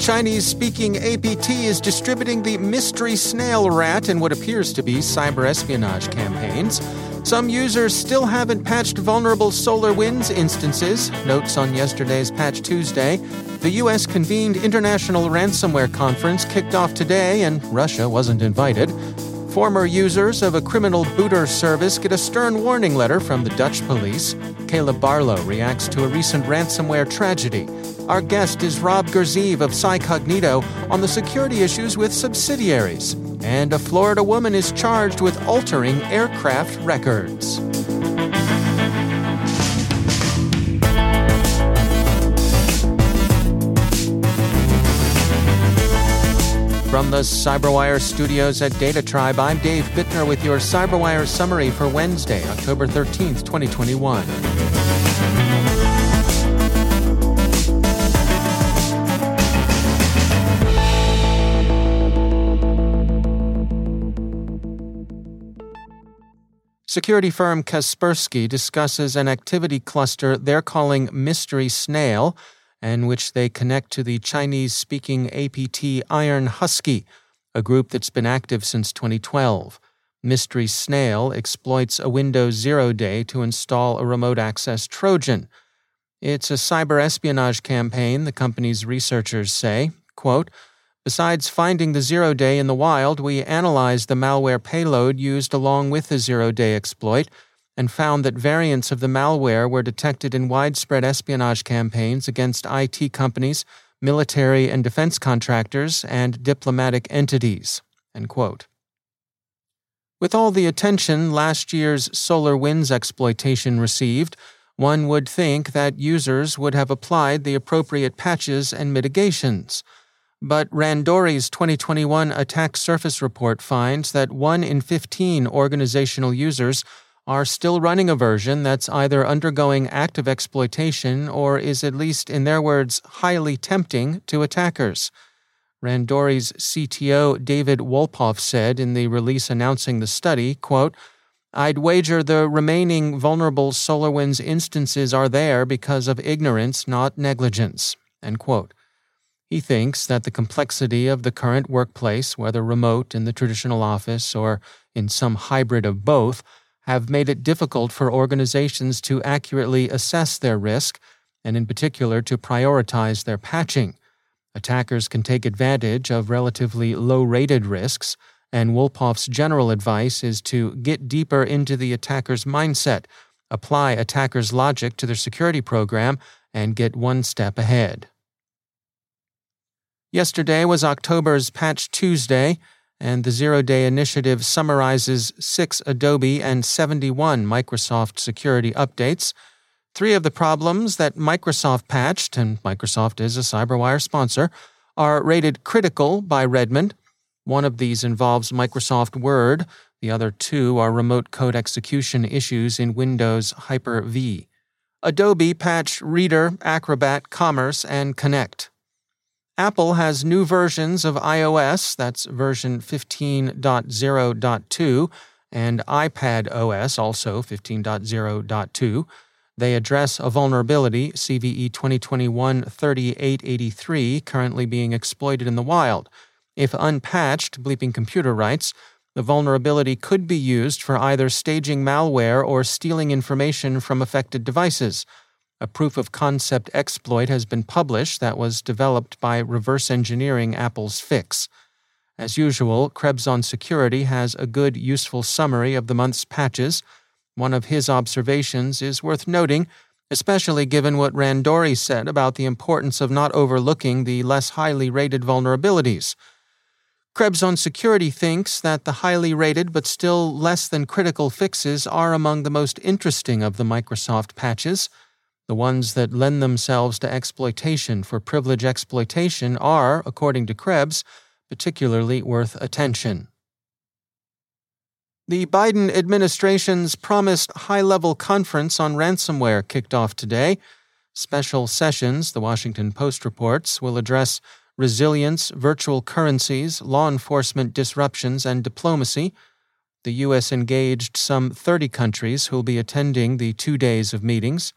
Chinese speaking APT is distributing the mystery snail rat in what appears to be cyber espionage campaigns. Some users still haven't patched vulnerable SolarWinds instances, notes on yesterday's Patch Tuesday. The U.S. convened International Ransomware Conference kicked off today, and Russia wasn't invited. Former users of a criminal booter service get a stern warning letter from the Dutch police. Caleb Barlow reacts to a recent ransomware tragedy. Our guest is Rob Gurzeev of CyCognito on the security issues with subsidiaries. And a Florida woman is charged with altering aircraft records. From the CyberWire studios at DataTribe, I'm Dave Bittner with your CyberWire summary for Wednesday, October 13th, 2021. Security firm Kaspersky discusses an activity cluster they're calling Mystery Snail, and which they connect to the Chinese speaking APT Iron Husky, a group that's been active since 2012. Mystery Snail exploits a Windows Zero Day to install a remote access Trojan. It's a cyber espionage campaign, the company's researchers say. Quote, Besides finding the zero day in the wild, we analyzed the malware payload used along with the zero day exploit and found that variants of the malware were detected in widespread espionage campaigns against IT companies, military and defense contractors, and diplomatic entities. With all the attention last year's SolarWinds exploitation received, one would think that users would have applied the appropriate patches and mitigations. But Randori's 2021 Attack Surface Report finds that 1 in 15 organizational users are still running a version that's either undergoing active exploitation or is, at least in their words, highly tempting to attackers. Randori's CTO David Wolpoff said in the release announcing the study, quote, I'd wager the remaining vulnerable SolarWinds instances are there because of ignorance, not negligence. End quote. He thinks that the complexity of the current workplace, whether remote in the traditional office or in some hybrid of both, have made it difficult for organizations to accurately assess their risk and, in particular, to prioritize their patching. Attackers can take advantage of relatively low rated risks, and Wolpoff's general advice is to get deeper into the attacker's mindset, apply attacker's logic to their security program, and get one step ahead. Yesterday was October's Patch Tuesday, and the Zero Day Initiative summarizes six Adobe and 71 Microsoft security updates. Three of the problems that Microsoft patched, and Microsoft is a CyberWire sponsor, are rated critical by Redmond. One of these involves Microsoft Word, the other two are remote code execution issues in Windows Hyper V. Adobe patched Reader, Acrobat, Commerce, and Connect. Apple has new versions of iOS, that's version 15.0.2, and iPad OS, also 15.0.2. They address a vulnerability, CVE 2021 3883, currently being exploited in the wild. If unpatched, Bleeping Computer writes, the vulnerability could be used for either staging malware or stealing information from affected devices. A proof of concept exploit has been published that was developed by reverse engineering Apple's fix. As usual, Krebs on Security has a good, useful summary of the month's patches. One of his observations is worth noting, especially given what Randori said about the importance of not overlooking the less highly rated vulnerabilities. Krebs on Security thinks that the highly rated but still less than critical fixes are among the most interesting of the Microsoft patches. The ones that lend themselves to exploitation for privilege exploitation are, according to Krebs, particularly worth attention. The Biden administration's promised high level conference on ransomware kicked off today. Special sessions, the Washington Post reports, will address resilience, virtual currencies, law enforcement disruptions, and diplomacy. The U.S. engaged some 30 countries who will be attending the two days of meetings.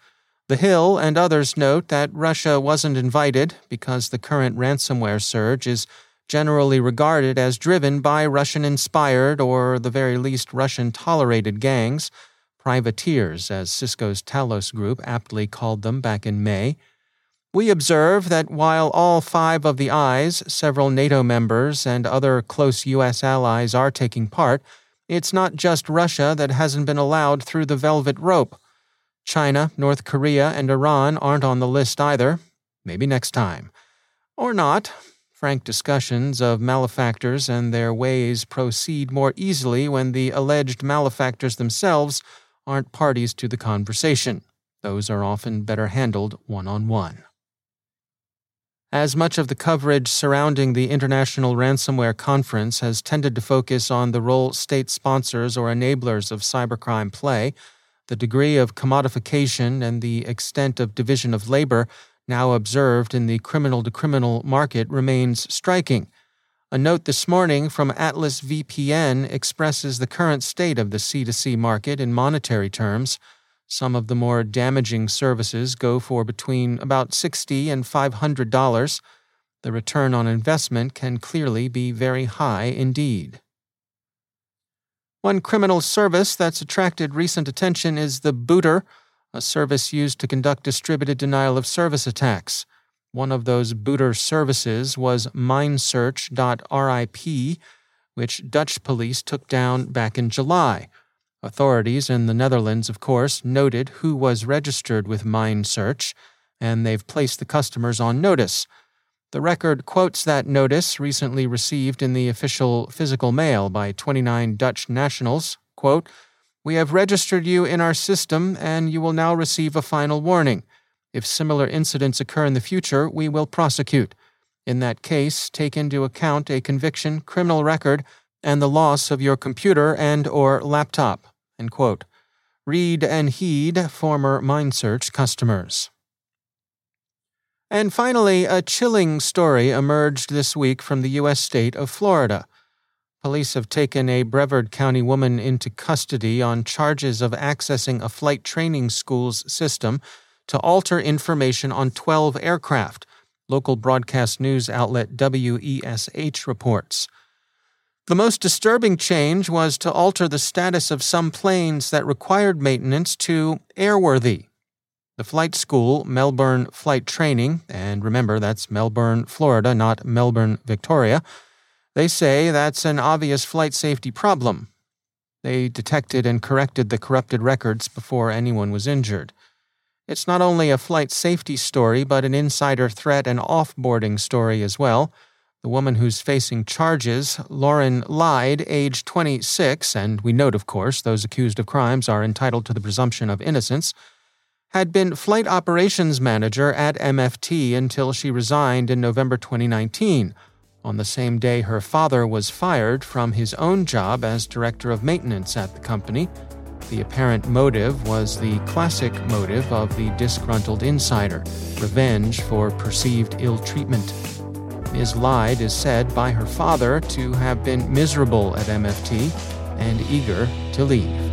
The Hill and others note that Russia wasn't invited because the current ransomware surge is generally regarded as driven by Russian inspired or, the very least, Russian tolerated gangs, privateers, as Cisco's Talos Group aptly called them back in May. We observe that while all five of the eyes, several NATO members, and other close U.S. allies are taking part, it's not just Russia that hasn't been allowed through the velvet rope. China, North Korea, and Iran aren't on the list either. Maybe next time. Or not frank discussions of malefactors and their ways proceed more easily when the alleged malefactors themselves aren't parties to the conversation. Those are often better handled one on one. As much of the coverage surrounding the International Ransomware Conference has tended to focus on the role state sponsors or enablers of cybercrime play, the degree of commodification and the extent of division of labor now observed in the criminal to criminal market remains striking. A note this morning from Atlas VPN expresses the current state of the C2C market in monetary terms. Some of the more damaging services go for between about 60 and $500. The return on investment can clearly be very high indeed. One criminal service that's attracted recent attention is the Booter a service used to conduct distributed denial of service attacks. One of those booter services was minesearch.rip, which Dutch police took down back in July. Authorities in the Netherlands, of course, noted who was registered with MineSearch, and they've placed the customers on notice. The record quotes that notice recently received in the official physical mail by 29 Dutch nationals. Quote, we have registered you in our system, and you will now receive a final warning. If similar incidents occur in the future, we will prosecute. In that case, take into account a conviction, criminal record, and the loss of your computer and or laptop. Read and heed former MineSearch customers. And finally, a chilling story emerged this week from the U.S. state of Florida. Police have taken a Brevard County woman into custody on charges of accessing a flight training school's system to alter information on 12 aircraft, local broadcast news outlet WESH reports. The most disturbing change was to alter the status of some planes that required maintenance to airworthy. The flight school, Melbourne Flight Training, and remember that's Melbourne, Florida, not Melbourne, Victoria, they say that's an obvious flight safety problem. They detected and corrected the corrupted records before anyone was injured. It's not only a flight safety story, but an insider threat and offboarding story as well. The woman who's facing charges, Lauren Lyde, age 26, and we note, of course, those accused of crimes are entitled to the presumption of innocence, had been flight operations manager at MFT until she resigned in November 2019 on the same day her father was fired from his own job as director of maintenance at the company. The apparent motive was the classic motive of the disgruntled insider revenge for perceived ill treatment. Ms. Lyde is said by her father to have been miserable at MFT and eager to leave.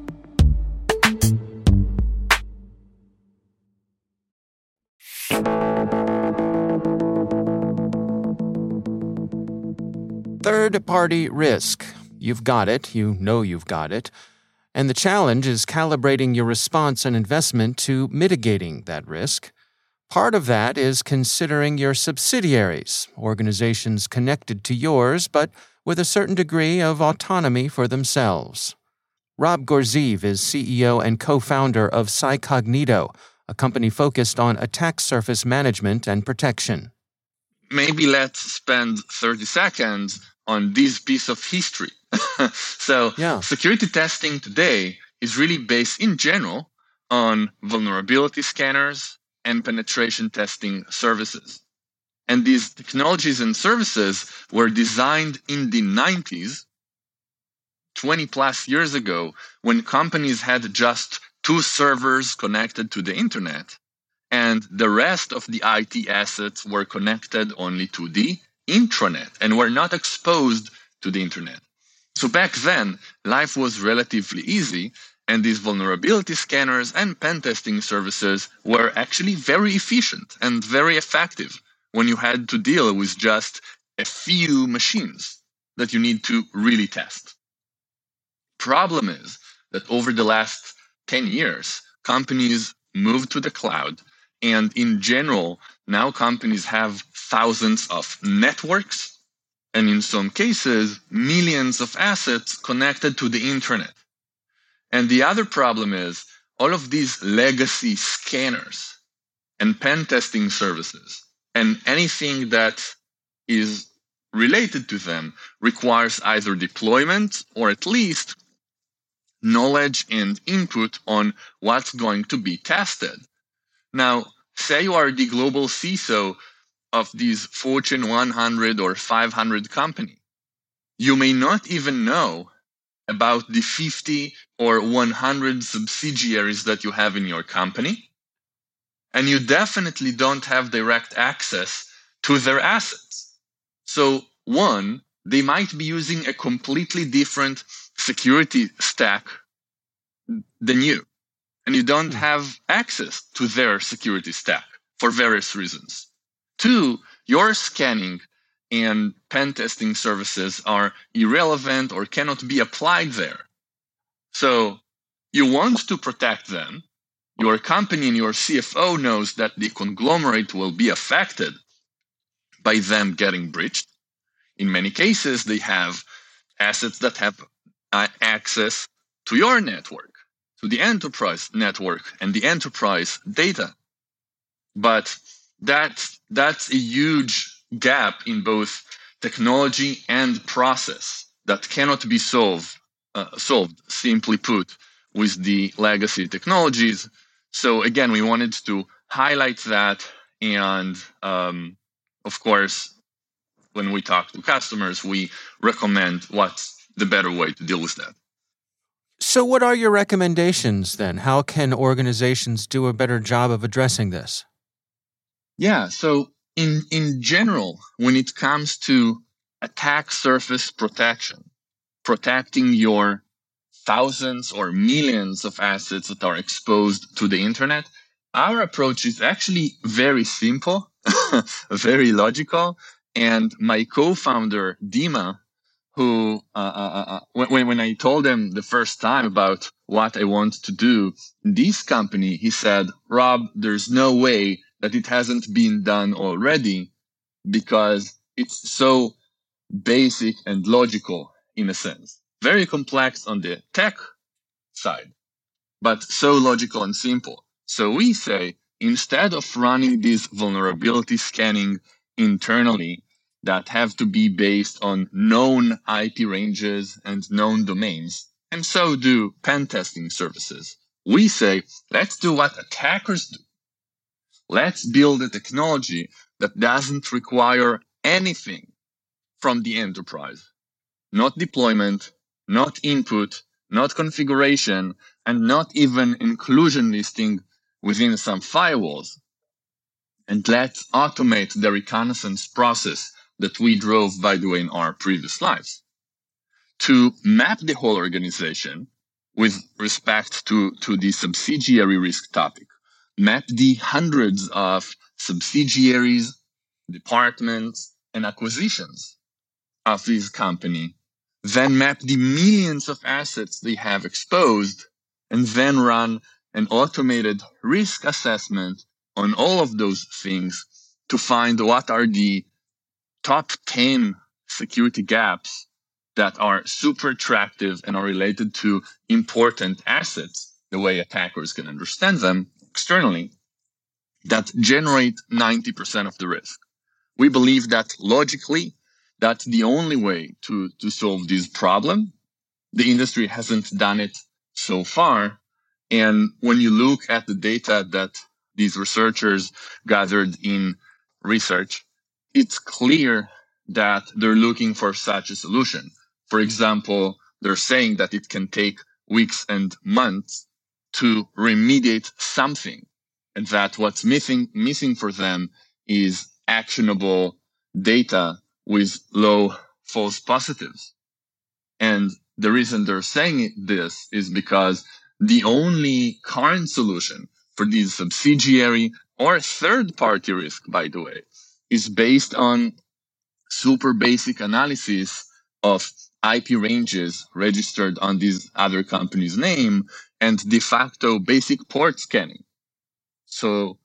Third party risk. You've got it, you know you've got it. And the challenge is calibrating your response and investment to mitigating that risk. Part of that is considering your subsidiaries, organizations connected to yours, but with a certain degree of autonomy for themselves. Rob Gurzeev is CEO and co founder of CyCognito, a company focused on attack surface management and protection. Maybe let's spend 30 seconds on this piece of history. so yeah. security testing today is really based in general on vulnerability scanners and penetration testing services. And these technologies and services were designed in the 90s, 20 plus years ago, when companies had just two servers connected to the internet, and the rest of the IT assets were connected only to the intranet and were not exposed to the internet. So back then, life was relatively easy, and these vulnerability scanners and pen testing services were actually very efficient and very effective when you had to deal with just a few machines that you need to really test. Problem is that over the last 10 years, companies moved to the cloud, and in general, now companies have thousands of networks and in some cases, millions of assets connected to the internet. And the other problem is all of these legacy scanners and pen testing services and anything that is related to them requires either deployment or at least knowledge and input on what's going to be tested. Now, say you are the global CISO of these Fortune 100 or 500 company. You may not even know about the 50 or 100 subsidiaries that you have in your company. And you definitely don't have direct access to their assets. So, one, they might be using a completely different security stack than you. And you don't hmm. have access to their security stack for various reasons. Two, your scanning and pen testing services are irrelevant or cannot be applied there. So you want to protect them. Your company and your CFO knows that the conglomerate will be affected by them getting breached. In many cases, they have assets that have uh, access to your network, to the enterprise network and the enterprise data. But that's that's a huge gap in both technology and process that cannot be solved uh, solved simply put with the legacy technologies so again we wanted to highlight that and um, of course when we talk to customers we recommend what's the better way to deal with that so what are your recommendations then how can organizations do a better job of addressing this yeah. So in in general, when it comes to attack surface protection, protecting your thousands or millions of assets that are exposed to the internet, our approach is actually very simple, very logical. And my co-founder Dima, who uh, uh, uh, uh when when I told him the first time about what I want to do in this company, he said, "Rob, there's no way that it hasn't been done already because it's so basic and logical in a sense. Very complex on the tech side, but so logical and simple. So we say instead of running this vulnerability scanning internally that have to be based on known IP ranges and known domains, and so do pen testing services. We say, let's do what attackers do. Let's build a technology that doesn't require anything from the enterprise. Not deployment, not input, not configuration, and not even inclusion listing within some firewalls. And let's automate the reconnaissance process that we drove, by the way, in our previous lives. To map the whole organization with respect to, to the subsidiary risk topic map the hundreds of subsidiaries, departments, and acquisitions of this company, then map the millions of assets they have exposed, and then run an automated risk assessment on all of those things to find what are the top 10 security gaps that are super attractive and are related to important assets, the way attackers can understand them, externally that generate 90% of the risk. We believe that logically, that's the only way to, to solve this problem. The industry hasn't done it so far. And when you look at the data that these researchers gathered in research, it's clear that they're looking for such a solution. For example, they're saying that it can take weeks and months to remediate something and that what's missing missing for them is actionable data with low false positives and the reason they're saying this is because the only current solution for these subsidiary or third party risk by the way is based on super basic analysis of IP ranges registered on this other company's name and de facto basic port scanning. So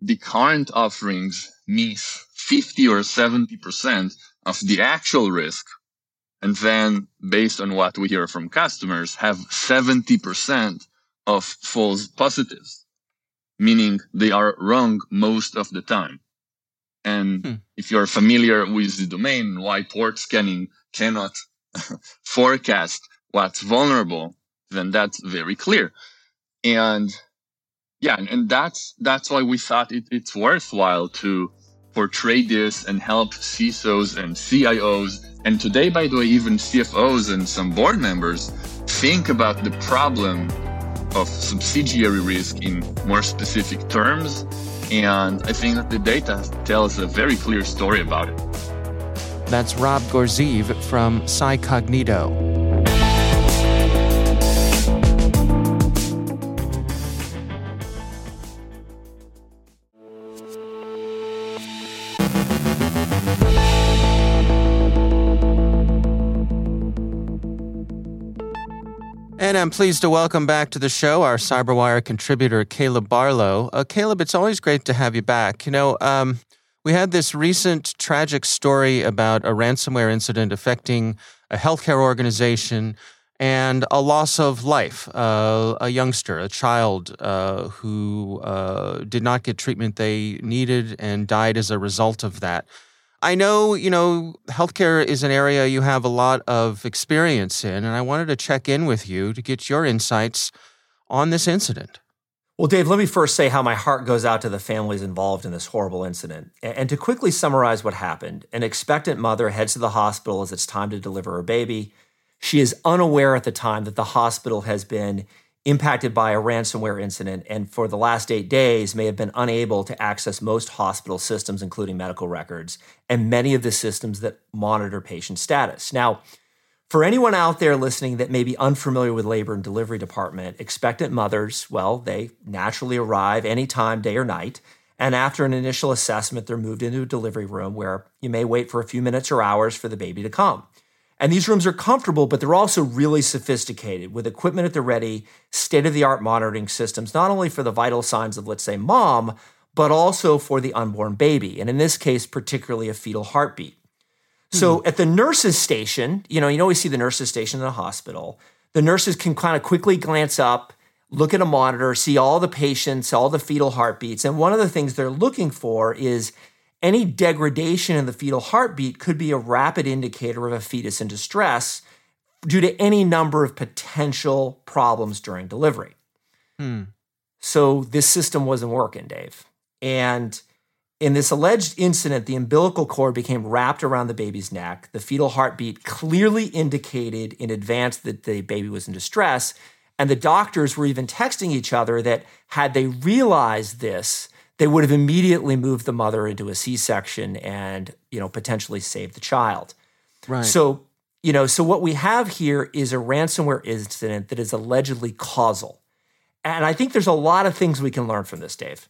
the current offerings miss 50 or 70% of the actual risk. And then based on what we hear from customers have 70% of false positives, meaning they are wrong most of the time. And hmm. if you're familiar with the domain, why port scanning cannot forecast what's vulnerable, then that's very clear. And yeah, and, and that's that's why we thought it, it's worthwhile to portray this and help CISOs and CIOs, and today, by the way, even CFOs and some board members think about the problem of subsidiary risk in more specific terms. And I think that the data tells a very clear story about it. That's Rob Gurzeev from CyCognito. And I'm pleased to welcome back to the show our CyberWire contributor, Caleb Barlow. Uh, Caleb, it's always great to have you back. You know, um, we had this recent tragic story about a ransomware incident affecting a healthcare organization. and a loss of life, uh, a youngster, a child uh, who uh, did not get treatment they needed and died as a result of that. I know, you know, healthcare is an area you have a lot of experience in, and I wanted to check in with you to get your insights on this incident. Well, Dave, let me first say how my heart goes out to the families involved in this horrible incident. And to quickly summarize what happened, an expectant mother heads to the hospital as it's time to deliver her baby. She is unaware at the time that the hospital has been impacted by a ransomware incident and for the last eight days may have been unable to access most hospital systems, including medical records, and many of the systems that monitor patient status. Now, for anyone out there listening that may be unfamiliar with labor and delivery department, expectant mothers, well, they naturally arrive anytime, day or night. And after an initial assessment, they're moved into a delivery room where you may wait for a few minutes or hours for the baby to come. And these rooms are comfortable, but they're also really sophisticated with equipment at the ready, state of the art monitoring systems, not only for the vital signs of, let's say, mom, but also for the unborn baby. And in this case, particularly a fetal heartbeat. So mm-hmm. at the nurses' station, you know, you always see the nurses' station in a hospital. The nurses can kind of quickly glance up, look at a monitor, see all the patients, all the fetal heartbeats. And one of the things they're looking for is any degradation in the fetal heartbeat could be a rapid indicator of a fetus in distress due to any number of potential problems during delivery. Hmm. So this system wasn't working, Dave. And in this alleged incident, the umbilical cord became wrapped around the baby's neck. The fetal heartbeat clearly indicated in advance that the baby was in distress. And the doctors were even texting each other that had they realized this, they would have immediately moved the mother into a C-section and, you know, potentially saved the child. Right. So, you know, so what we have here is a ransomware incident that is allegedly causal. And I think there's a lot of things we can learn from this, Dave.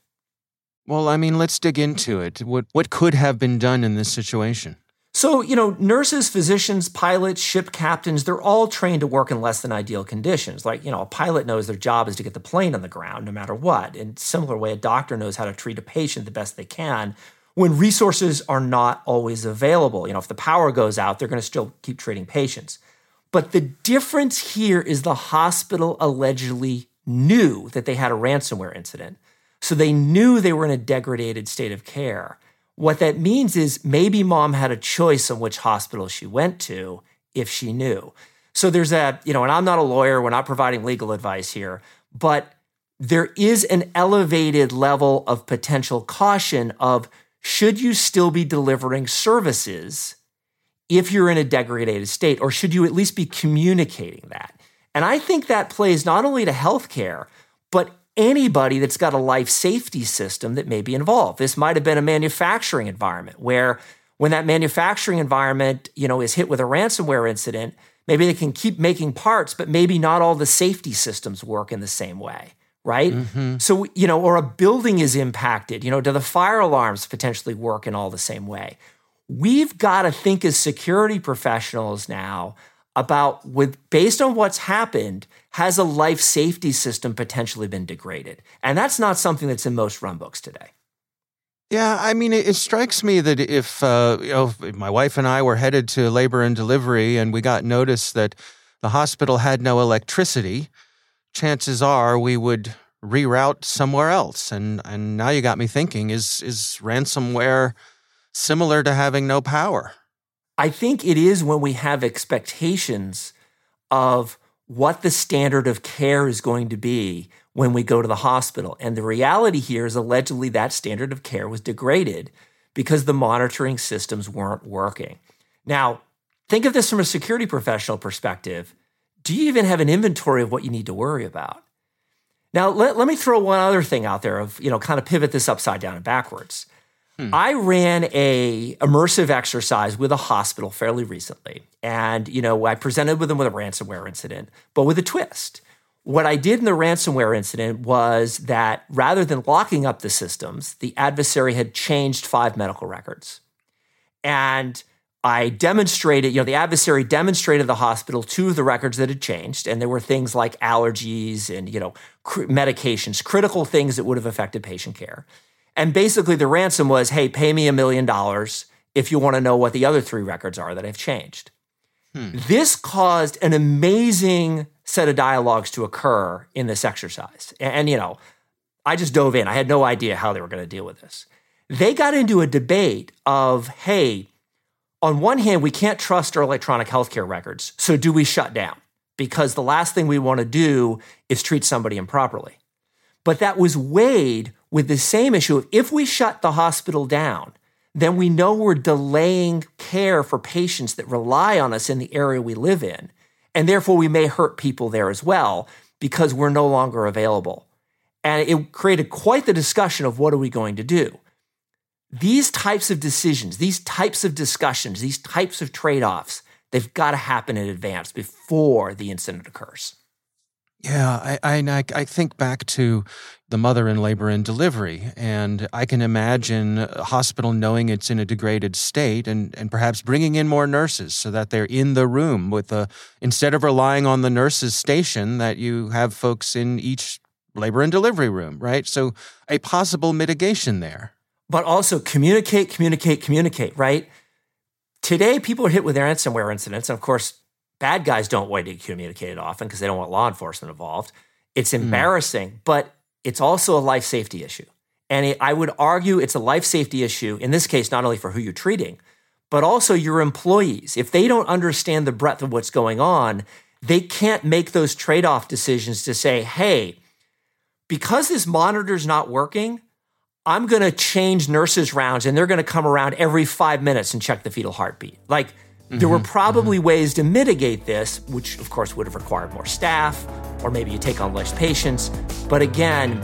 Well, I mean, let's dig into it. What what could have been done in this situation? So, you know, nurses, physicians, pilots, ship captains, they're all trained to work in less than ideal conditions. Like, you know, a pilot knows their job is to get the plane on the ground no matter what. In similar way, a doctor knows how to treat a patient the best they can when resources are not always available. You know, if the power goes out, they're going to still keep treating patients. But the difference here is the hospital allegedly knew that they had a ransomware incident. So they knew they were in a degraded state of care. What that means is maybe mom had a choice on which hospital she went to if she knew. So there's a, you know, and I'm not a lawyer, we're not providing legal advice here, but there is an elevated level of potential caution of should you still be delivering services if you're in a degraded state, or should you at least be communicating that? And I think that plays not only to healthcare, but anybody that's got a life safety system that may be involved. This might have been a manufacturing environment where when that manufacturing environment, you know, is hit with a ransomware incident, maybe they can keep making parts, but maybe not all the safety systems work in the same way, right? Mm-hmm. So, you know, or a building is impacted, you know, do the fire alarms potentially work in all the same way? We've got to think as security professionals now about with based on what's happened has a life safety system potentially been degraded? And that's not something that's in most run books today. Yeah i mean it, it strikes me that if uh, you know if my wife and i were headed to labor and delivery and we got notice that the hospital had no electricity chances are we would reroute somewhere else. And and now you got me thinking is is ransomware similar to having no power I think it is when we have expectations of what the standard of care is going to be when we go to the hospital. And the reality here is allegedly that standard of care was degraded because the monitoring systems weren't working. Now, think of this from a security professional perspective. Do you even have an inventory of what you need to worry about? Now, let, let me throw one other thing out there of, you know, kind of pivot this upside down and backwards. Hmm. I ran a immersive exercise with a hospital fairly recently, and you know I presented with them with a ransomware incident, but with a twist. What I did in the ransomware incident was that rather than locking up the systems, the adversary had changed five medical records, and I demonstrated, you know, the adversary demonstrated the hospital two of the records that had changed, and there were things like allergies and you know cr- medications, critical things that would have affected patient care. And basically, the ransom was hey, pay me a million dollars if you want to know what the other three records are that have changed. Hmm. This caused an amazing set of dialogues to occur in this exercise. And, and, you know, I just dove in. I had no idea how they were going to deal with this. They got into a debate of, hey, on one hand, we can't trust our electronic healthcare records. So do we shut down? Because the last thing we want to do is treat somebody improperly. But that was weighed with the same issue of if we shut the hospital down, then we know we're delaying care for patients that rely on us in the area we live in. And therefore, we may hurt people there as well because we're no longer available. And it created quite the discussion of what are we going to do. These types of decisions, these types of discussions, these types of trade offs, they've got to happen in advance before the incident occurs. Yeah, I, I, I think back to the mother in labor and delivery, and I can imagine a hospital knowing it's in a degraded state and, and perhaps bringing in more nurses so that they're in the room with the instead of relying on the nurses station that you have folks in each labor and delivery room, right? So a possible mitigation there. But also communicate, communicate, communicate, right? Today, people are hit with ransomware incidents, and of course, Bad guys don't want to communicate it often because they don't want law enforcement involved. It's hmm. embarrassing, mm. but it's also a life safety issue. And it, I would argue it's a life safety issue, in this case, not only for who you're treating, but also your employees. If they don't understand the breadth of what's going on, they can't make those trade off decisions to say, hey, because this monitor's not working, I'm going to change nurses' rounds and they're going to come around every five minutes and check the fetal heartbeat. Like, Mm-hmm, there were probably mm-hmm. ways to mitigate this, which of course would have required more staff, or maybe you take on less patients. But again,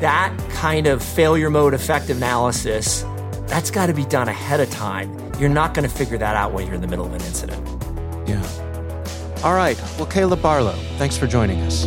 that kind of failure mode effect analysis, that's got to be done ahead of time. You're not going to figure that out when you're in the middle of an incident. Yeah. All right. Well, Caleb Barlow, thanks for joining us.